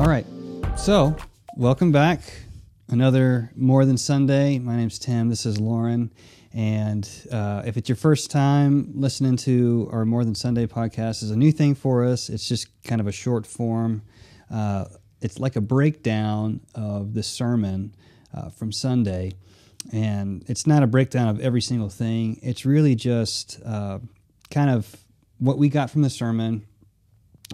All right. So, welcome back. Another More Than Sunday. My name's Tim. This is Lauren. And uh, if it's your first time listening to our More Than Sunday podcast, is a new thing for us. It's just kind of a short form. Uh, it's like a breakdown of the sermon uh, from Sunday. And it's not a breakdown of every single thing. It's really just uh, kind of what we got from the sermon,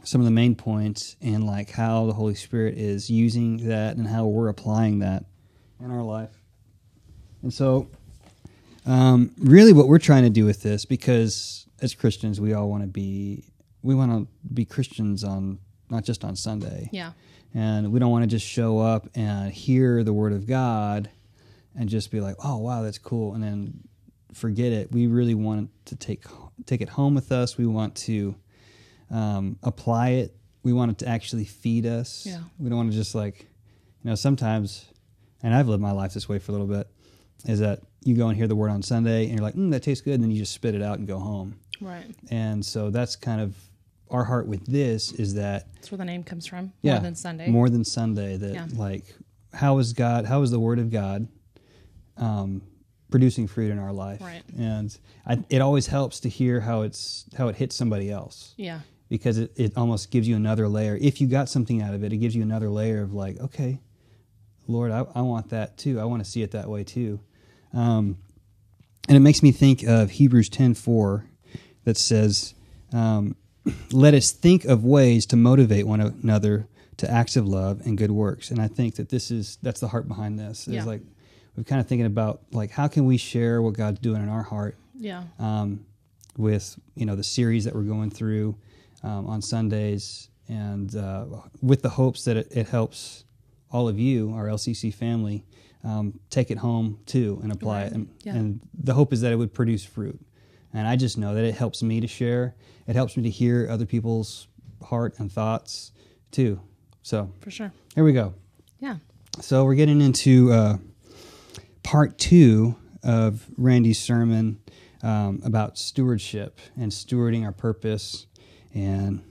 some of the main points and like how the Holy Spirit is using that and how we're applying that in our life. And so, um, really, what we're trying to do with this, because as Christians, we all want to be, we want to be Christians on not just on Sunday. Yeah. And we don't want to just show up and hear the Word of God and just be like, oh, wow, that's cool. And then forget it. We really want to take, take it home with us. We want to, um, apply it. We want it to actually feed us. Yeah. We don't want to just like, you know, sometimes, and I've lived my life this way for a little bit, is that you go and hear the word on Sunday and you're like, mm, that tastes good. And then you just spit it out and go home. Right. And so that's kind of our heart with this is that, That's where the name comes from. yeah, More than Sunday. More than Sunday. That Yeah. like, how is God, how is the word of God um, producing fruit in our life? Right. And I, it always helps to hear how it's, how it hits somebody else Yeah. Because it, it almost gives you another layer. If you got something out of it, it gives you another layer of like, okay, Lord, I, I want that too. I want to see it that way too. Um, and it makes me think of Hebrews 10 4 that says, um, Let us think of ways to motivate one another to acts of love and good works. And I think that this is, that's the heart behind this. Is Yeah. like, we're kind of thinking about like, how can we share what God's doing in our heart Yeah. um, with you know the series that we're going through um, on Sundays, and uh, with the hopes that it, it helps all of you, our LCC family, um, take it home too and apply Right. it. And, Yeah. and the hope is that it would produce fruit. And I just know that it helps me to share. It helps me to hear other people's heart and thoughts too. So For sure. here we go. Yeah. So we're getting into uh, part two of Randy's sermon um, about stewardship and stewarding our purpose, and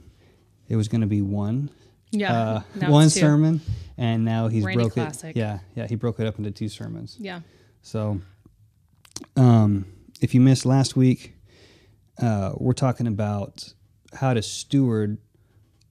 it was going to be one, Yeah. uh, one sermon, and now he's Randy broke classic. it. Yeah, yeah, he broke it up into two sermons. Yeah. So, um, if you missed last week, uh, we're talking about how to steward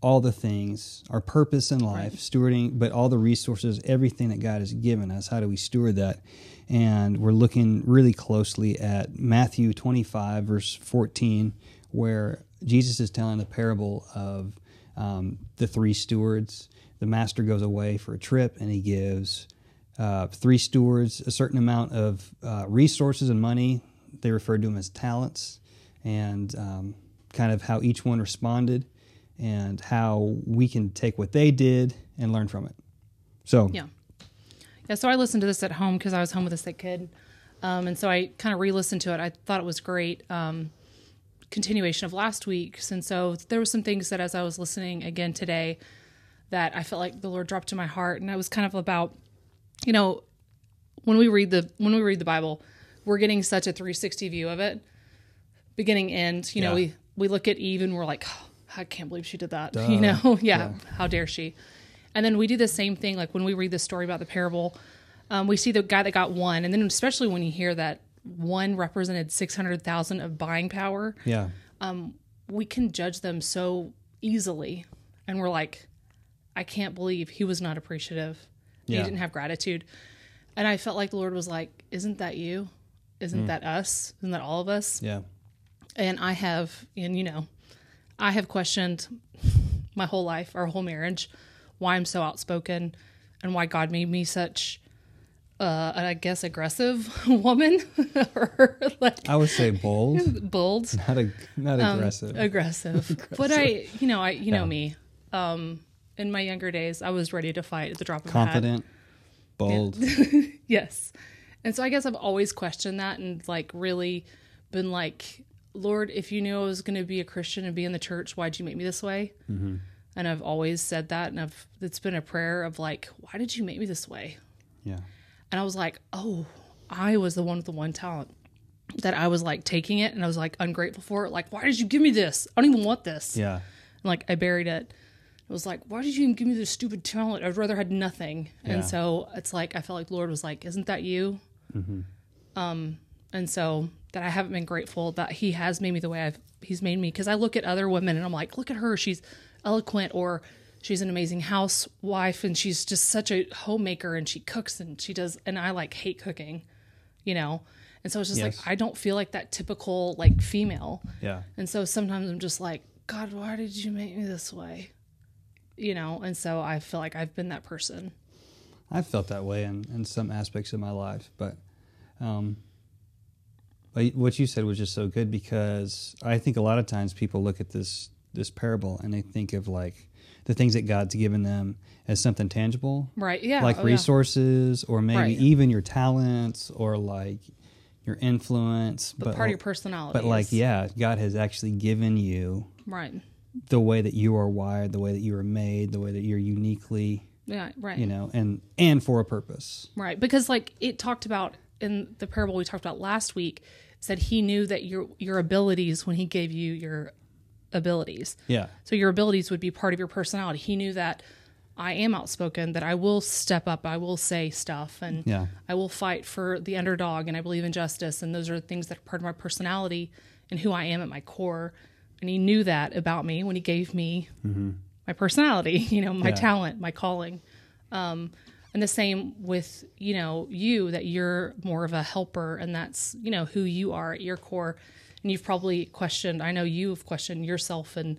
all the things, our purpose in life, Right. stewarding, but all the resources, everything that God has given us. How do we steward that? And we're looking really closely at Matthew 25, verse 14, where Jesus is telling the parable of um, the three stewards. The master goes away for a trip and he gives uh, three stewards a certain amount of uh, resources and money. They referred to them as talents, and um, kind of how each one responded, and how we can take what they did and learn from it. So, Yeah. Yeah. So I listened to this at home because I was home with a sick kid. Um, and so I kind of re listened to it. I thought it was great. Um, continuation of last week's. And so there were some things that as I was listening again today that I felt like the Lord dropped to my heart. And I was kind of about, you know, when we read the when we read the Bible, we're getting such a 360 view of it, beginning end. You know, Yeah. we we look at Eve and we're like, oh, I can't believe she did that. You know, yeah, how dare she? And then we do the same thing, like when we read the story about the parable, um, we see the guy that got one, and then especially when you hear that one represented six hundred thousand of buying power, yeah, um, we can judge them so easily, and we're like, I can't believe he was not appreciative. Yeah. He didn't have gratitude, and I felt like the Lord was like, "Isn't that you? Isn't hmm. that us? Isn't that all of us?" yeah, and I have, and you know, I have questioned my whole life, our whole marriage, why I'm so outspoken, and why God made me such, uh, I guess, aggressive woman, or like I would say bold, bold, not a, not Um, aggressive. aggressive. But I, you know, I, you know me. Um, in my younger days, I was ready to fight at the drop of a hat. Confident, bold. Yes. And so I guess I've always questioned that and like really been like, Lord, if you knew I was going to be a Christian and be in the church, why'd you make me this way? Mm-hmm. And I've always said that. And I've, it's been a prayer of like, why did you make me this way? Yeah, And I was like, oh, I was the one with the one talent that I was like taking it and I was like ungrateful for it. Like, why did you give me this? I don't even want this. yeah, And, like I buried it. It was like, why did you even give me this stupid talent? I'd rather had nothing. Yeah. And so it's like I felt like the Lord was like, "Isn't that you?" Um, and so that I haven't been grateful that He has made me the way I've He's made me because I look at other women and I'm like, look at her, she's eloquent or she's an amazing housewife and she's just such a homemaker and she cooks and she does and I like hate cooking, you know. And so it's just Yes. like I don't feel like that typical like female. Yeah. And so sometimes I'm just like, God, why did you make me this way? You know, and so I feel like I've been that person. I've felt that way in, in some aspects of my life, but um, but what you said was just so good because I think a lot of times people look at this this parable and they think of like the things that God's given them as something tangible, Right. Yeah. like oh, yeah. resources or maybe Right. even your talents or like your influence, But, part of your personality. but like yeah, God has actually given you Right. the way that you are wired, the way that you are made, the way that you're uniquely, Yeah. Right. you know, and and for a purpose. Right. Because like it talked about in the parable we talked about last week, said he knew that your your abilities when he gave you your abilities. Yeah. So your abilities would be part of your personality. He knew that I am outspoken, that I will step up, I will say stuff, and Yeah. I will fight for the underdog, and I believe in justice. And those are things that are part of my personality and who I am at my core. And he knew that about me when he gave me my personality, you know, my Yeah. talent, my calling. Um, and the same with, you know, you, that you're more of a helper, and that's, you know, who you are at your core. And you've probably questioned, I know you've questioned yourself, and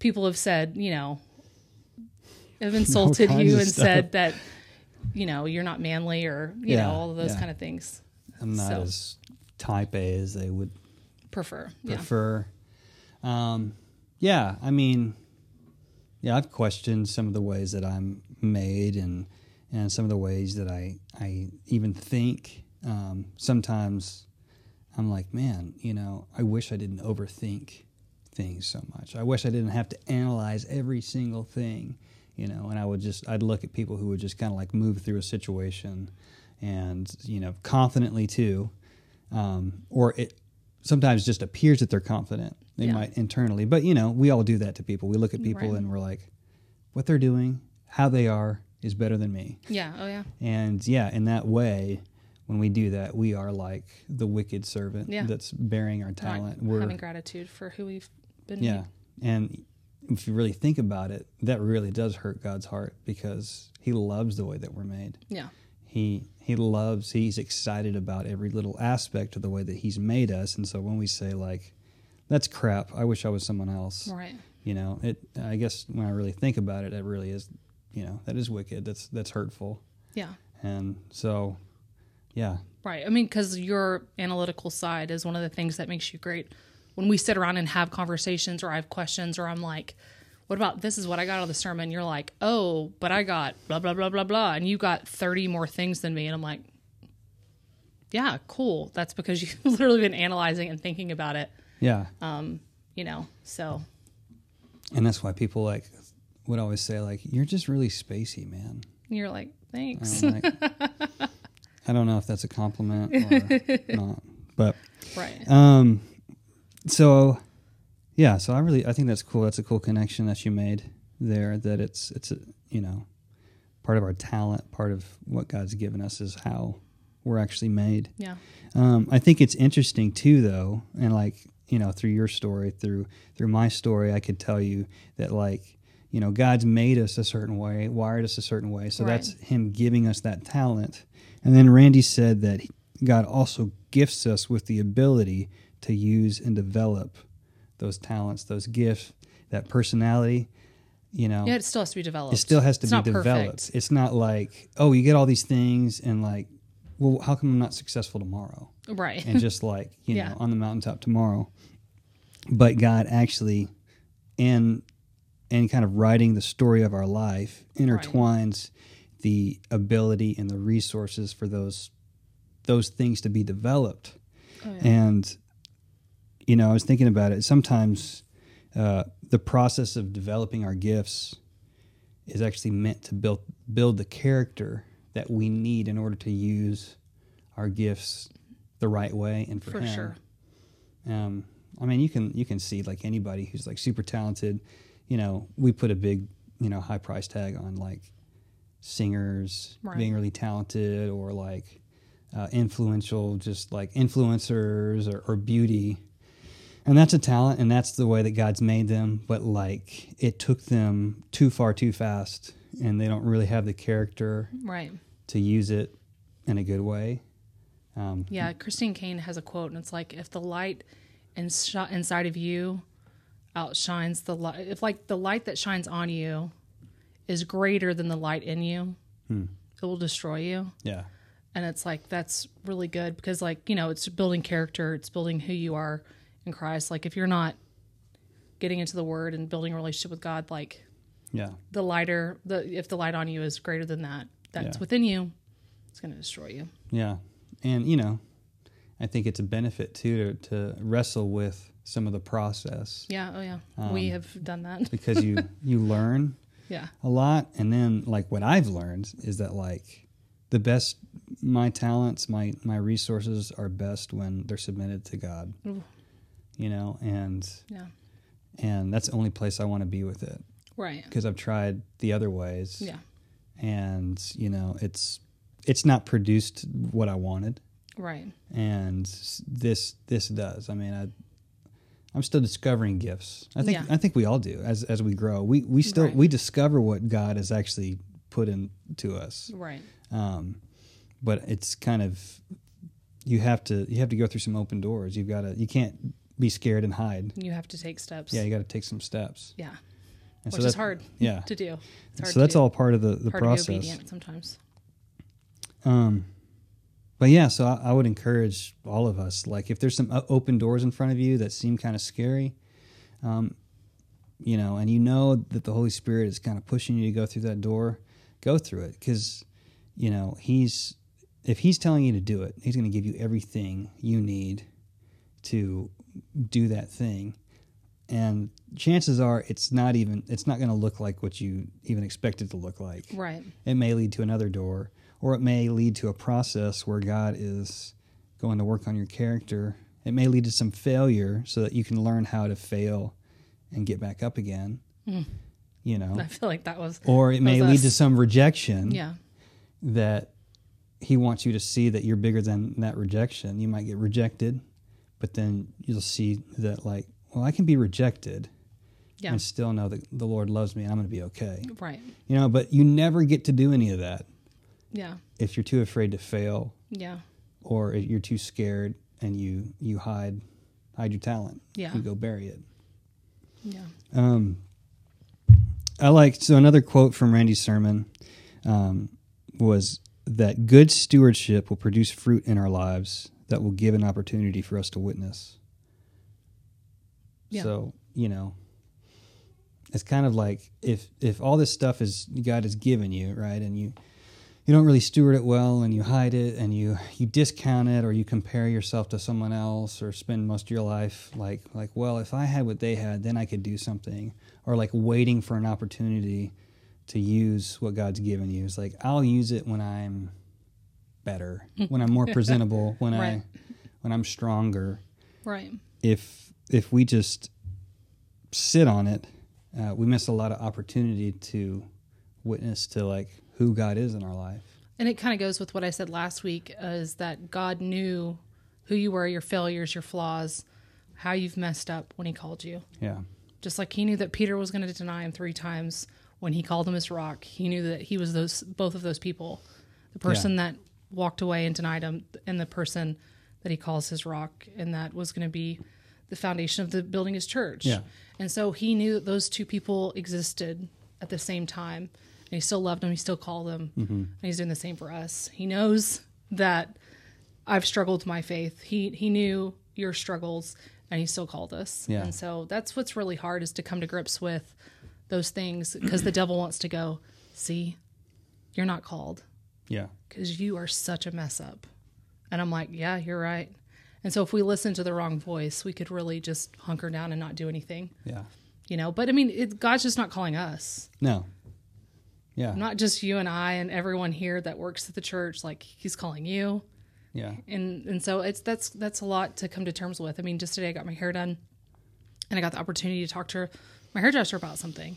people have said, you know, have insulted you and stuff. said that, you know, you're not manly or, you Yeah, know, all of those yeah. kind of things. I'm not So- as type A as they would Prefer. Yeah. prefer. Um, yeah, I mean, yeah, I've questioned some of the ways that I'm made and and some of the ways that I I even think. Um, sometimes I'm like, man, you know, I wish I didn't overthink things so much. I wish I didn't have to analyze every single thing, you know. And I would just I'd look at people who would just kind of like move through a situation, and you know, confidently too, um, or it sometimes just appears that they're confident. They Yeah. might internally, but you know, we all do that to people. We look at people Right. and we're like, what they're doing, how they are, is better than me. Yeah. Oh, yeah. And yeah, in that way, when we do that, we are like the wicked servant Yeah. that's bearing our Not talent. We're having gratitude for who we've been. yeah, and if you really think about it, that really does hurt God's heart because He loves the way that we're made. Yeah. He He loves. He's excited about every little aspect of the way that He's made us. And so when we say like, "That's crap," I wish I was someone else. Right. You know, it. I guess when I really think about it, it really is. You know, that is wicked. That's that's hurtful. Yeah. And so, yeah, Right. I mean, because your analytical side is one of the things that makes you great. When we sit around and have conversations, or I have questions, or I'm like, "What about this? Is what I got out of the sermon?" You're like, "Oh, but I got blah blah blah blah blah," and you got 30 more things than me, and I'm like, "Yeah, cool. That's because you've literally been analyzing and thinking about it." yeah. Um, You know. So and that's why people like would always say like, "You're just really spacey, man." you're like, "Thanks." I don't know if that's a compliment or not, but right. um, so yeah, so I really I think that's cool. That's a cool connection that you made there. That it's it's a, you know part of our talent, part of what God's given us is how we're actually made. Yeah. Um, I think it's interesting too, though, and like you know, through your story, through through my story, I could tell you that like you know, God's made us a certain way, wired us a certain way, so Right. that's Him giving us that talent. And then Randy said that God also gifts us with the ability to use and develop those talents, those gifts, that personality. You know, Yeah, it still has to be developed. it still has to It's be developed. perfect. It's not like, oh, you get all these things and like, well, how come I'm not successful tomorrow? Right. And just like, you Yeah. know, on the mountaintop tomorrow. But God actually in and kind of writing the story of our life intertwines the ability and the resources for those those things to be developed. Oh, yeah. And you know, I was thinking about it. Sometimes uh, the process of developing our gifts is actually meant to build build the character that we need in order to use our gifts the right way and for, For him. sure. Um, I mean, you can you can see like anybody who's like super talented. You know, we put a big you know high price tag on like singers Right. being really talented or like uh, influential, just like influencers or, or beauty. And that's a talent, and that's the way that God's made them. But like, it took them too far too fast, and they don't really have the character Right. to use it in a good way. Um, Yeah, Christine Caine has a quote, and it's like, if the light in inside of you outshines the light, if like the light that shines on you is greater than the light in you, Hmm. it will destroy you. yeah, And it's like, that's really good because, like, you know, it's building character, it's building who you are in Christ. Like, if you're not getting into the word and building a relationship with God, like, yeah, the lighter, the if the light on you is greater than that, that's Yeah. within you, it's going to destroy you. yeah. And you know, I think it's a benefit too to, to wrestle with some of the process Yeah. Oh, yeah. Um, we have done that. because you you learn Yeah. a lot and then like what i've learned is that like the best my talents my my resources are best when they're submitted to god Ooh. you know and Yeah. and that's the only place i want to be with it Right. because i've tried the other ways Yeah. and you know it's it's not produced what i wanted Right. and this this does i mean i i'm still discovering gifts i think Yeah. i think we all do as as we grow we we still Right. we discover what god has actually put into us Right. um but it's kind of you have to you have to go through some open doors you've got to you can't be scared and hide You have to take steps. yeah you got to take some steps Yeah. and Which is hard yeah to do. It's hard so that's do. all part of the the hard process sometimes. Um, but yeah, so I, I would encourage all of us, like if there's some open doors in front of you that seem kind of scary, um, you know, and you know that the Holy Spirit is kind of pushing you to go through that door, go through it because, you know, He's if He's telling you to do it, He's going to give you everything you need to do that thing. And chances are, it's not even it's not going to look like what you even expect it to look like Right. it may lead to another door or it may lead to a process where god is going to work on your character it may lead to some failure so that you can learn how to fail and get back up again mm. you know I feel like that was or it may lead us. to some rejection yeah. that he wants you to see that you're bigger than that rejection you might get rejected but then you'll see that like well i can be rejected Yeah. and still know that the lord loves me and i'm going to be okay Right. you know but you never get to do any of that Yeah. if you're too afraid to fail Yeah. or if you're too scared and you you hide hide your talent Yeah. you go bury it Yeah. um i like so another quote from Randy sermon um, was that good stewardship will produce fruit in our lives that will give an opportunity for us to witness Yeah. so you know it's kind of like if if all this stuff is god has given you right and you you don't really steward it well and you hide it and you you discount it or you compare yourself to someone else or spend most of your life like like well if i had what they had then i could do something. Or like waiting for an opportunity to use what god's given you. It's like i'll use it when i'm better when i'm more presentable when I when I'm stronger. Right. if if we just sit on it, uh, we miss a lot of opportunity to witness to like who God is in our life. And it kind of goes with what I said last week is that God knew who you were, your failures, your flaws, how you've messed up when he called you. Yeah, Just like he knew that Peter was going to deny him 3 times when he called him his rock. He knew that he was those both of those people. The person that walked away and denied him and the person that he calls his rock and that was going to be the foundation of the building his church. Yeah. And so he knew that those two people existed at the same time. And he still loved them. He still called them. Mm-hmm. And he's doing the same for us. He knows that I've struggled my faith. He he knew your struggles and he still called us. Yeah. And so that's what's really hard is to come to grips with those things because the devil wants to go, see, you're not called yeah, because you are such a mess up. And I'm like, yeah, you're right. And so if we listen to the wrong voice, we could really just hunker down and not do anything, yeah. you know. But I mean, it, God's just not calling us, No, yeah, not just you and I and everyone here that works at the church. Like He's calling you, yeah, and and so it's that's that's a lot to come to terms with. I mean, just today I got my hair done, and I got the opportunity to talk to my hairdresser about something,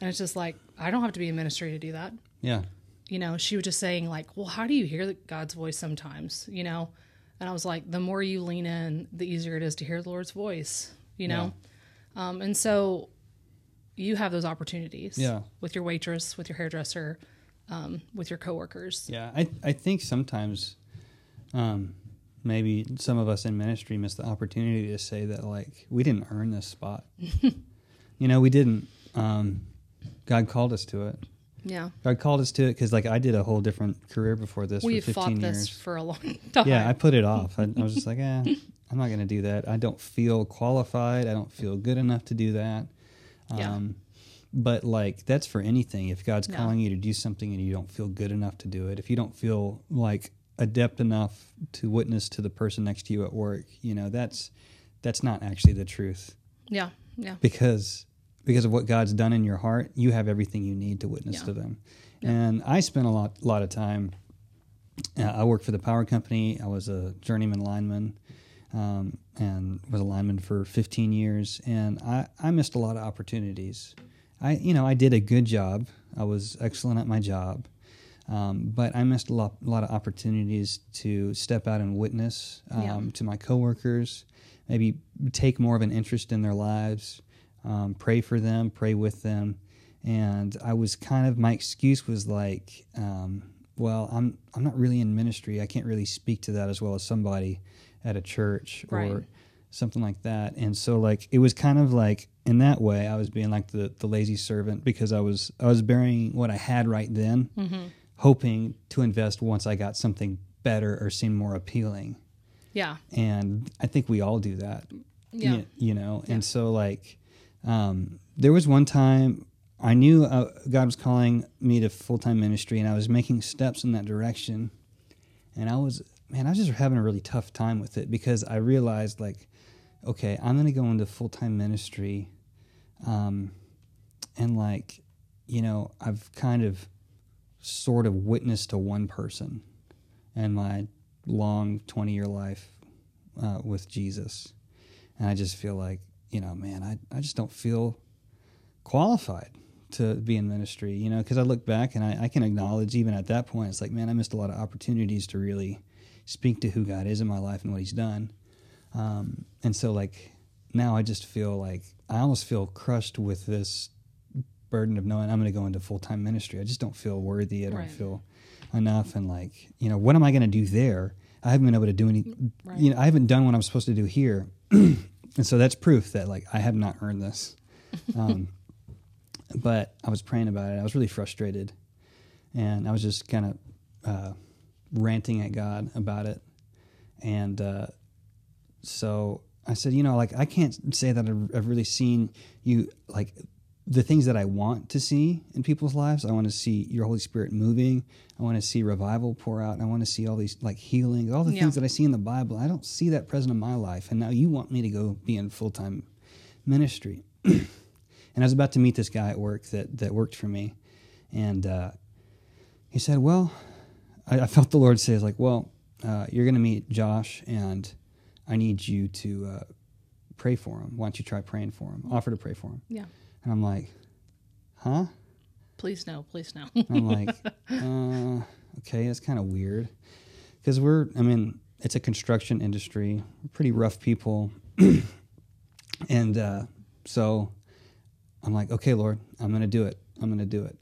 And it's just like, I don't have to be in ministry to do that. Yeah. You know, she was just saying, like, well, how do you hear God's voice sometimes? You know? And I was like, the more you lean in, the easier it is to hear the Lord's voice, you know? Um, and so you have those opportunities Yeah. with your waitress, with your hairdresser, um, with your coworkers. Yeah, I I think sometimes, um, maybe some of us in ministry miss the opportunity to say that like we didn't earn this spot. you know, we didn't. Um, God called us to it. Yeah. God called us to it because like I did a whole different career before this We've for fought fifteen this for a long time. Yeah, I put it off. I, I was just like, eh, I'm not going to do that. I don't feel qualified. I don't feel good enough to do that. Yeah. Um, but like that's for anything. If God's Yeah. calling you to do something and you don't feel good enough to do it, if you don't feel like adept enough to witness to the person next to you at work, you know, that's that's not actually the truth. yeah. Yeah. Because because of what God's done in your heart, you have everything you need to witness Yeah. to them. And I spent a lot lot of time uh, I worked for the power company. I was a journeyman lineman um, and was a lineman for 15 years. And I, I missed a lot of opportunities. I, you know, I did a good job. I was excellent at my job. Um, but I missed a lot, a lot of opportunities to step out and witness um, Yeah. to my coworkers, maybe take more of an interest in their lives, um, pray for them, pray with them. And I was kind of my excuse was like, um, well, I'm I'm not really in ministry. I can't really speak to that as well as somebody at a church Right. or something like that. And so like it was kind of like in that way I was being like the the lazy servant because I was I was burying what I had right then, hoping to invest once I got something better or seemed more appealing. Yeah. And I think we all do that Yeah. y- you know and so like um, there was one time i knew uh, god was calling me to full-time ministry and i was making steps in that direction and i was man i was just having a really tough time with it because i realized like okay i'm going to go into full-time ministry um, and like you know i've kind of sort of witnessed to one person in my long 20 year life uh, with jesus. And I just feel like, you know, man, I, I just don't feel qualified to be in ministry, you know, because I look back and I, I can acknowledge even at that point, it's like, man, I missed a lot of opportunities to really speak to who God is in my life and what He's done. Um, and so, like, now I just feel like I almost feel crushed with this burden of knowing I'm going to go into full time ministry. I just don't feel worthy. I don't Right. feel enough. And, like, you know, what am I going to do there? I haven't been able to do any, Right. you know, I haven't done what I'm supposed to do here. and so that's proof that, like, I have not earned this. Um, but I was praying about it. I was really frustrated. And I was just kind of uh, ranting at God about it. And uh, so I said, you know, like, I can't say that I've, I've really seen you, like, the things that I want to see in people's lives. I want to see your Holy Spirit moving. I want to see revival pour out. I want to see all these, like, healing, all the Yeah. things that I see in the Bible. I don't see that present in my life. And now you want me to go be in full time ministry. and I was about to meet this guy at work that, that worked for me. And uh, he said, Well, I, I felt the Lord say, like, well, uh, you're going to meet Josh, and I need you to uh, pray for him. Why don't you try praying for him? Offer to pray for him. Yeah. And I'm like, Huh? Please no. Please no. I'm like, uh, okay, that's kind of weird. Because we're, I mean, it's a construction industry, we're pretty rough people. and uh, so I'm like, okay, Lord, I'm going to do it. I'm going to do it.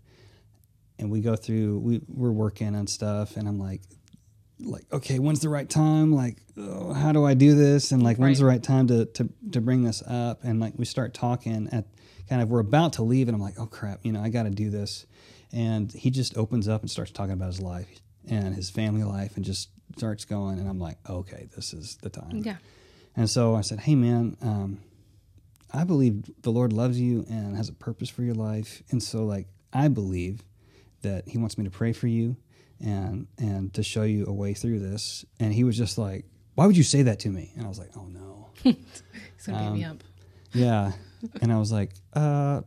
And we go through, we, we're working on stuff, and I'm like, like, okay, when's the right time? Like, oh, how do I do this? And like, when's the right time to, to, to bring this up? And like, we start talking at kind of, we're about to leave, and I'm like, oh crap, you know, I got to do this. And he just opens up and starts talking about his life and his family life and just starts going. And I'm like, okay, this is the time. yeah. And so I said, hey, man, um, I believe the Lord loves you and has a purpose for your life. And so, like, I believe that He wants me to pray for you and and to show you a way through this. And he was just like, why would you say that to me? And I was like, oh no. He's gonna beat me Um, up. Yeah. and I was like, uh,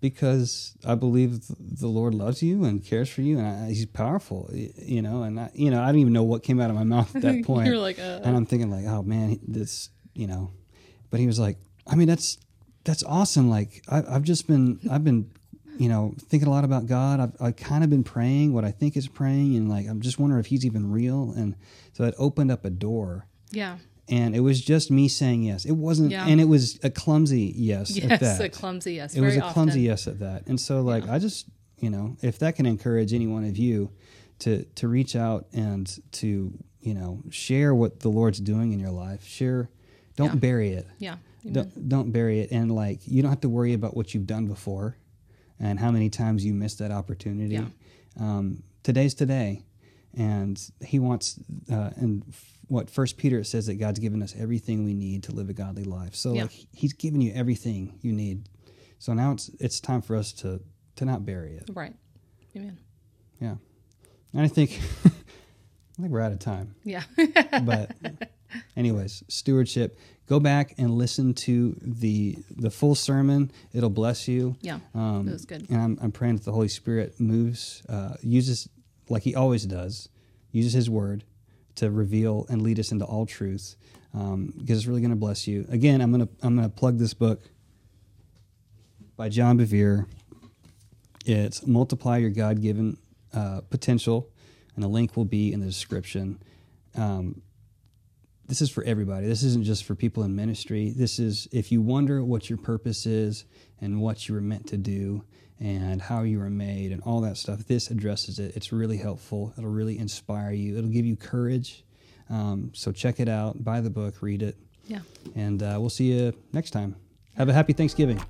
because I believe the Lord loves you and cares for you, and I, He's powerful, you know. And I, you know, I didn't even know what came out of my mouth at that point. You're like, uh, and I'm thinking like, oh man, this, you know. But he was like, I mean, that's that's awesome. Like I, I've just been I've been you know, thinking a lot about God. I've, I've kind of been praying what I think is praying, and like I'm just wondering if He's even real. And so it opened up a door, Yeah. and it was just me saying yes. It wasn't, Yeah. and it was a clumsy yes. at Yes, a clumsy yes. it was a clumsy yes at that. And so, like, I just, you know, if that can encourage any one of you to to reach out and to, you know, share what the Lord's doing in your life, share. Don't Yeah. bury it Yeah. Amen. don't, don't bury it and like you don't have to worry about what you've done before and how many times you missed that opportunity Yeah. um, today's today and he wants uh, and f- what first peter says that god's given us everything we need to live a godly life so Yeah. like he's given you everything you need so now it's it's time for us to to not bury it Right. Amen. yeah and i think i think we're out of time Yeah. but anyways stewardship. Go back and listen to the the full sermon. It'll bless you. Yeah. um, That was good. and I'm, I'm praying that the holy spirit moves uh, uses like he always does uses his word to reveal and lead us into all truth. Um, because it's really going to bless you. Again i'm going to i'm going to plug this book by john bevere. It's multiply your god-given uh, potential and the link will be in the description. Um, this is for everybody. This isn't just for people in ministry. This is if you wonder what your purpose is and what you were meant to do and how you were made and all that stuff. This addresses it. It's really helpful. It'll really inspire you. It'll give you courage. Um, so check it out. Buy the book. Read it. Yeah. And uh, we'll see you next time. Have a happy Thanksgiving.